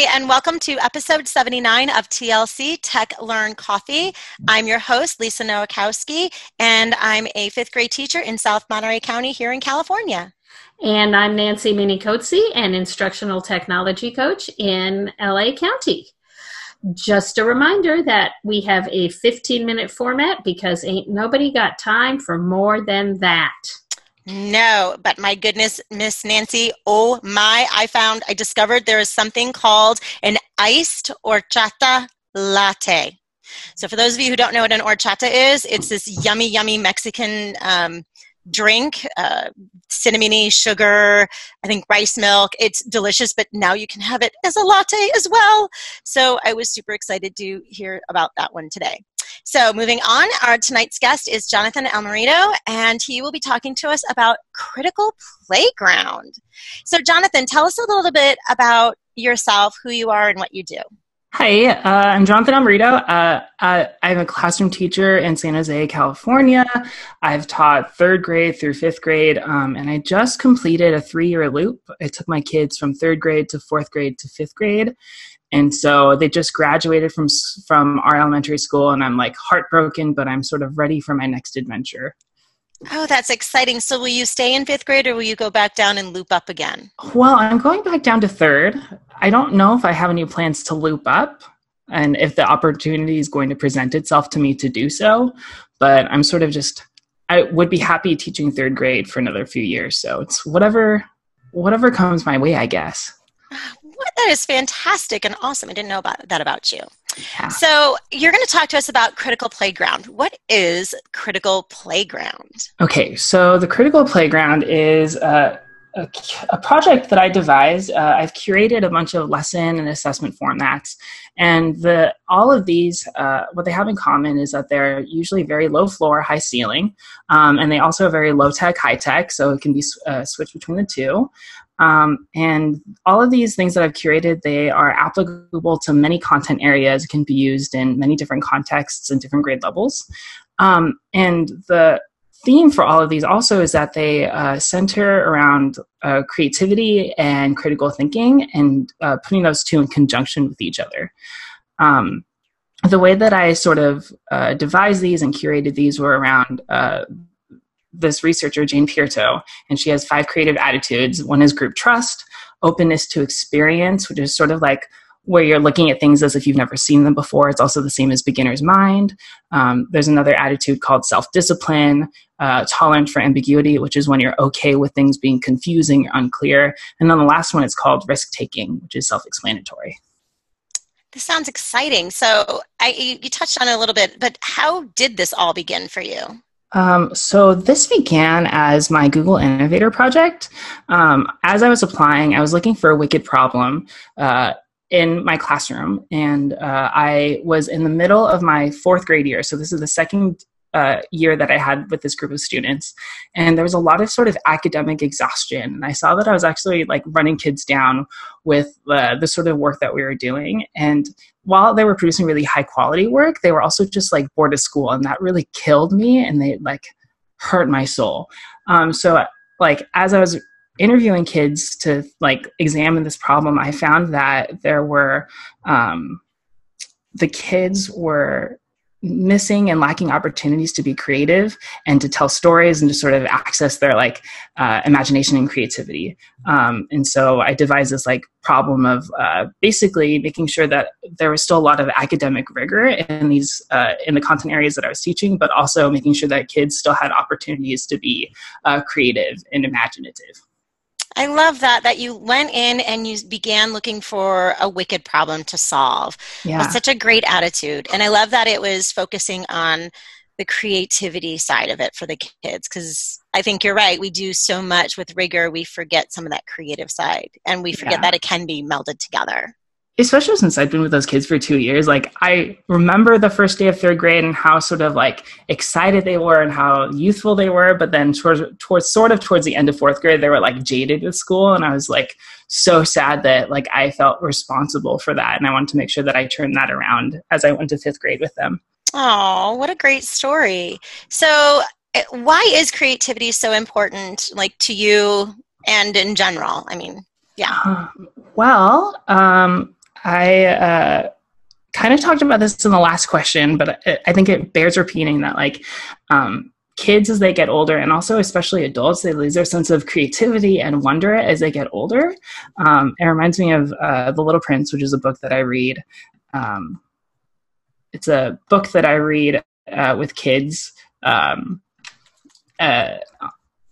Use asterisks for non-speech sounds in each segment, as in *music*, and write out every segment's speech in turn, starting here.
Hi, and welcome to episode 79 of TLC Tech Learn Coffee. I'm your host, Lisa Nowakowski, and I'm a fifth grade teacher in South Monterey County here in California. And I'm Nancy Minicozzi, an instructional technology coach in LA County. Just a reminder that we have a 15 minute format because ain't nobody got time for more than that. No, but my goodness, Miss Nancy, oh my, I found, I discovered there is something called an iced horchata latte. So, for those of you who don't know what an horchata is, it's this yummy, yummy Mexican um, drink, uh, cinnamony sugar, I think rice milk. It's delicious, but now you can have it as a latte as well. So, I was super excited to hear about that one today. So, moving on, our tonight's guest is Jonathan Almerito, and he will be talking to us about Critical Playground. So, Jonathan, tell us a little bit about yourself, who you are, and what you do. Hi, uh, I'm Jonathan Almerito. Uh, uh, I'm a classroom teacher in San Jose, California. I've taught third grade through fifth grade, um, and I just completed a three year loop. I took my kids from third grade to fourth grade to fifth grade, and so they just graduated from from our elementary school and i'm like heartbroken but i'm sort of ready for my next adventure. Oh that's exciting. So will you stay in fifth grade or will you go back down and loop up again? Well i'm going back down to third. I don't know if i have any plans to loop up and if the opportunity is going to present itself to me to do so but i'm sort of just i would be happy teaching third grade for another few years. So it's whatever whatever comes my way i guess what? That is fantastic and awesome. I didn't know about that about you. Yeah. So, you're going to talk to us about Critical Playground. What is Critical Playground? Okay, so the Critical Playground is a, a, a project that I devised. Uh, I've curated a bunch of lesson and assessment formats, and the all of these, uh, what they have in common is that they're usually very low floor, high ceiling, um, and they also are very low tech, high tech. So it can be uh, switched between the two. Um, and all of these things that I've curated, they are applicable to many content areas, can be used in many different contexts and different grade levels. Um, and the theme for all of these also is that they uh, center around uh, creativity and critical thinking and uh, putting those two in conjunction with each other. Um, the way that I sort of uh, devised these and curated these were around uh, this researcher, Jane Piirto, and she has five creative attitudes. One is group trust, openness to experience, which is sort of like where you're looking at things as if you've never seen them before. It's also the same as beginner's mind. Um, there's another attitude called self discipline, uh, tolerant for ambiguity, which is when you're okay with things being confusing or unclear. And then the last one is called risk taking, which is self explanatory. This sounds exciting. So I, you touched on it a little bit, but how did this all begin for you? Um, so this began as my Google Innovator project. Um, as I was applying, I was looking for a wicked problem uh, in my classroom, and uh, I was in the middle of my fourth grade year. So this is the second uh, year that I had with this group of students. And there was a lot of sort of academic exhaustion. And I saw that I was actually like running kids down with uh, the sort of work that we were doing. And while they were producing really high quality work, they were also just like bored of school. And that really killed me and they like hurt my soul. Um, so, like, as I was interviewing kids to like examine this problem, I found that there were, um, the kids were missing and lacking opportunities to be creative and to tell stories and to sort of access their like uh, imagination and creativity. Um, and so i devised this like problem of uh, basically making sure that there was still a lot of academic rigor in these uh, in the content areas that i was teaching but also making sure that kids still had opportunities to be uh, creative and imaginative I love that that you went in and you began looking for a wicked problem to solve. Yeah. That's such a great attitude. And I love that it was focusing on the creativity side of it for the kids because I think you're right. We do so much with rigor, we forget some of that creative side and we forget yeah. that it can be melded together especially since I've been with those kids for two years, like I remember the first day of third grade and how sort of like excited they were and how youthful they were. But then towards, towards sort of towards the end of fourth grade, they were like jaded with school. And I was like so sad that like I felt responsible for that. And I wanted to make sure that I turned that around as I went to fifth grade with them. Oh, what a great story. So eh, why is creativity so important like to you and in general? I mean, yeah. Uh, well, um, I uh, kind of talked about this in the last question, but I think it bears repeating that like um, kids as they get older, and also especially adults, they lose their sense of creativity and wonder as they get older. Um, it reminds me of uh, The Little Prince, which is a book that I read. Um, it's a book that I read uh, with kids. Um, uh,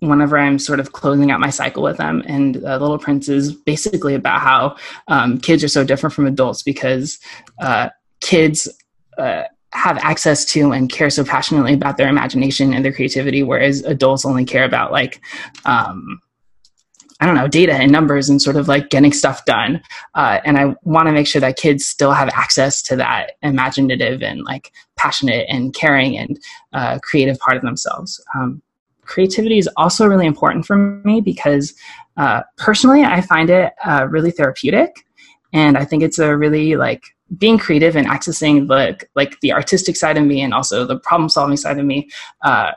whenever I'm sort of closing out my cycle with them. And uh, Little Prince is basically about how um, kids are so different from adults because uh, kids uh, have access to and care so passionately about their imagination and their creativity, whereas adults only care about like, um, I don't know, data and numbers and sort of like getting stuff done. Uh, and I want to make sure that kids still have access to that imaginative and like passionate and caring and uh, creative part of themselves. Um, creativity is also really important for me because uh, personally, I find it uh, really therapeutic. And I think it's a really like being creative and accessing the like the artistic side of me and also the problem solving side of me. Uh,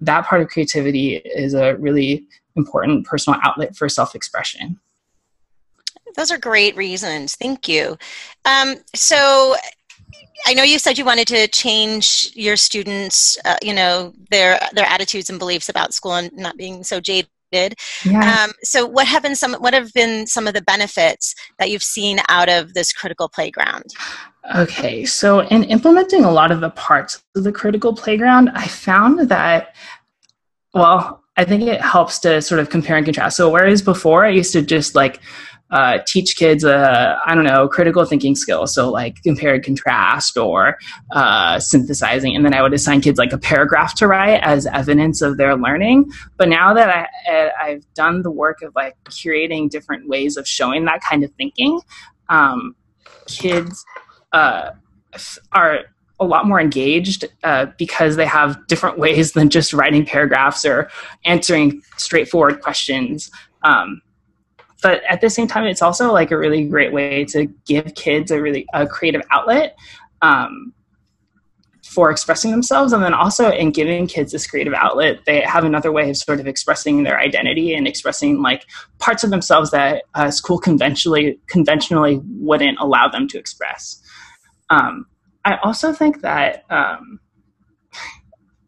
that part of creativity is a really important personal outlet for self expression. Those are great reasons. Thank you. Um, so, I know you said you wanted to change your students, uh, you know, their their attitudes and beliefs about school and not being so jaded. Yeah. Um, so, what have been some what have been some of the benefits that you've seen out of this critical playground? Okay, so in implementing a lot of the parts of the critical playground, I found that, well, I think it helps to sort of compare and contrast. So, whereas before I used to just like uh, teach kids, uh, I don't know, critical thinking skills. So like compare and contrast or uh, synthesizing. And then I would assign kids like a paragraph to write as evidence of their learning. But now that I, I've done the work of like curating different ways of showing that kind of thinking, um, kids uh, are a lot more engaged uh, because they have different ways than just writing paragraphs or answering straightforward questions. Um, but at the same time, it's also like a really great way to give kids a really a creative outlet um, for expressing themselves, and then also in giving kids this creative outlet, they have another way of sort of expressing their identity and expressing like parts of themselves that uh, school conventionally conventionally wouldn't allow them to express. Um, I also think that um,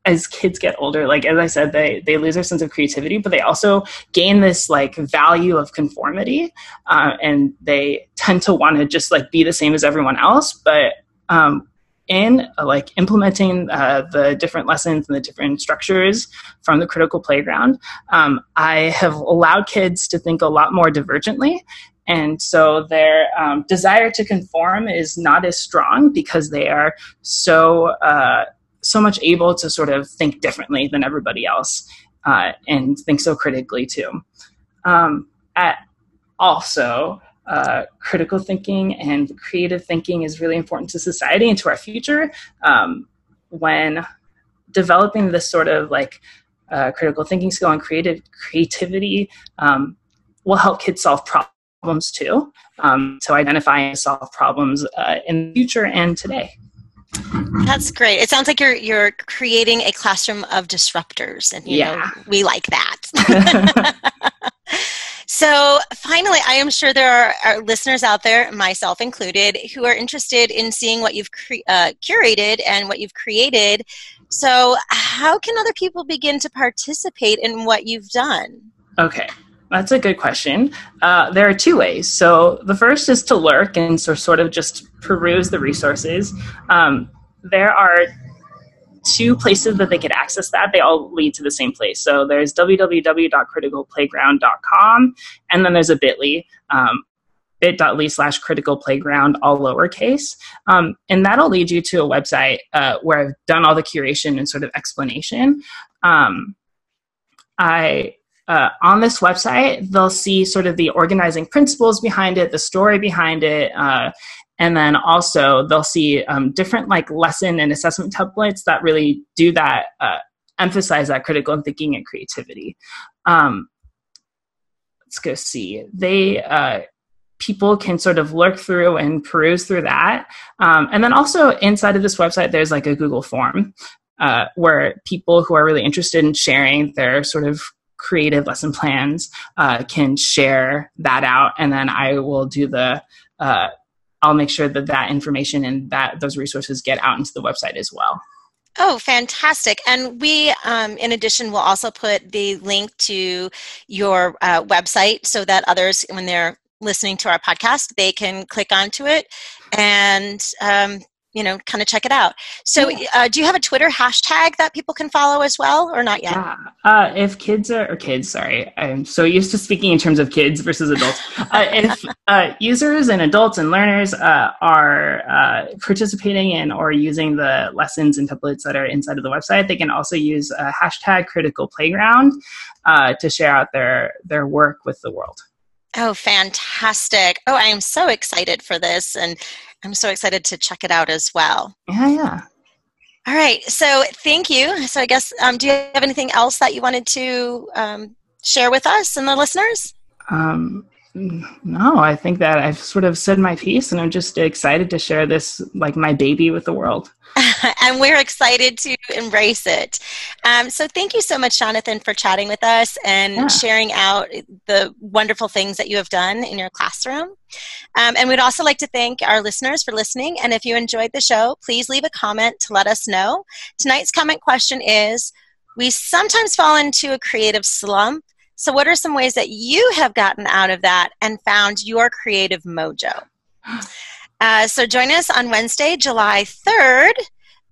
as kids get older like as i said they they lose their sense of creativity but they also gain this like value of conformity uh, and they tend to want to just like be the same as everyone else but um, in uh, like implementing uh, the different lessons and the different structures from the critical playground um, i have allowed kids to think a lot more divergently and so their um, desire to conform is not as strong because they are so uh, so much able to sort of think differently than everybody else uh, and think so critically too. Um, at also, uh, critical thinking and creative thinking is really important to society and to our future. Um, when developing this sort of like uh, critical thinking skill and creative creativity um, will help kids solve problems too. Um, identify and solve problems uh, in the future and today. That's great. It sounds like you're you're creating a classroom of disruptors, and you yeah. know we like that. *laughs* *laughs* so, finally, I am sure there are, are, listeners out there, myself included, who are interested in seeing what you've cre- uh, curated and what you've created. So, how can other people begin to participate in what you've done? Okay. That's a good question. Uh, there are two ways. So the first is to lurk and so sort of just peruse the resources. Um, there are two places that they could access that. They all lead to the same place. So there's www.criticalplayground.com, and then there's a bit.ly, um, bit.ly slash critical playground, all lowercase. Um, and that'll lead you to a website uh, where I've done all the curation and sort of explanation. Um, I uh, on this website, they'll see sort of the organizing principles behind it, the story behind it, uh, and then also they'll see um, different like lesson and assessment templates that really do that, uh, emphasize that critical thinking and creativity. Um, let's go see. They uh, people can sort of look through and peruse through that, um, and then also inside of this website, there's like a Google form. Uh, where people who are really interested in sharing their sort of creative lesson plans uh, can share that out and then i will do the uh, I'll make sure that that information and that those resources get out into the website as well. Oh, fantastic. And we, um, in addition, will also put the link to your uh, website so that others, when they're listening to our podcast, they can click onto it and um, you know, kind of check it out. So, uh, do you have a Twitter hashtag that people can follow as well, or not yet? Yeah. Uh, if kids are, or kids, sorry, I'm so used to speaking in terms of kids versus adults. *laughs* uh, if uh, users and adults and learners uh, are uh, participating in or using the lessons and templates that are inside of the website, they can also use hashtag Critical Playground to share out their their work with the world. Oh, fantastic. Oh, I am so excited for this. And I'm so excited to check it out as well. Yeah, yeah. All right. So thank you. So I guess, um, do you have anything else that you wanted to um, share with us and the listeners? Um, no, I think that I've sort of said my piece and I'm just excited to share this, like my baby with the world. *laughs* and we're excited to embrace it. Um, so, thank you so much, Jonathan, for chatting with us and yeah. sharing out the wonderful things that you have done in your classroom. Um, and we'd also like to thank our listeners for listening. And if you enjoyed the show, please leave a comment to let us know. Tonight's comment question is We sometimes fall into a creative slump. So, what are some ways that you have gotten out of that and found your creative mojo? *gasps* Uh, so join us on Wednesday, July 3rd.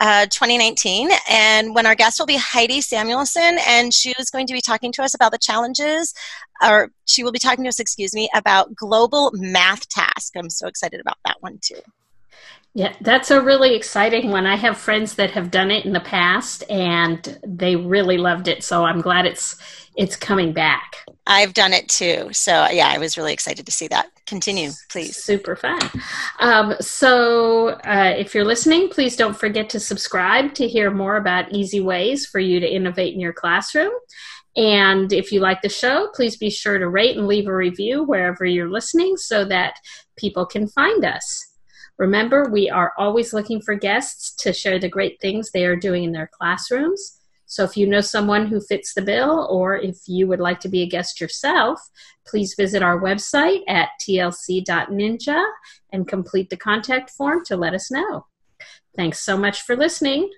Uh, 2019, and when our guest will be Heidi Samuelson, and she is going to be talking to us about the challenges, or she will be talking to us, excuse me, about global math task. I'm so excited about that one too. Yeah, that's a really exciting one. I have friends that have done it in the past, and they really loved it. So I'm glad it's it's coming back. I've done it too. So yeah, I was really excited to see that. Continue, please. Super fun. Um, so uh, if you're listening, please don't forget to subscribe to hear more about easy ways for you to innovate in your classroom. And if you like the show, please be sure to rate and leave a review wherever you're listening so that people can find us. Remember, we are always looking for guests to share the great things they are doing in their classrooms. So if you know someone who fits the bill, or if you would like to be a guest yourself, please visit our website at tlc.ninja and complete the contact form to let us know. Thanks so much for listening.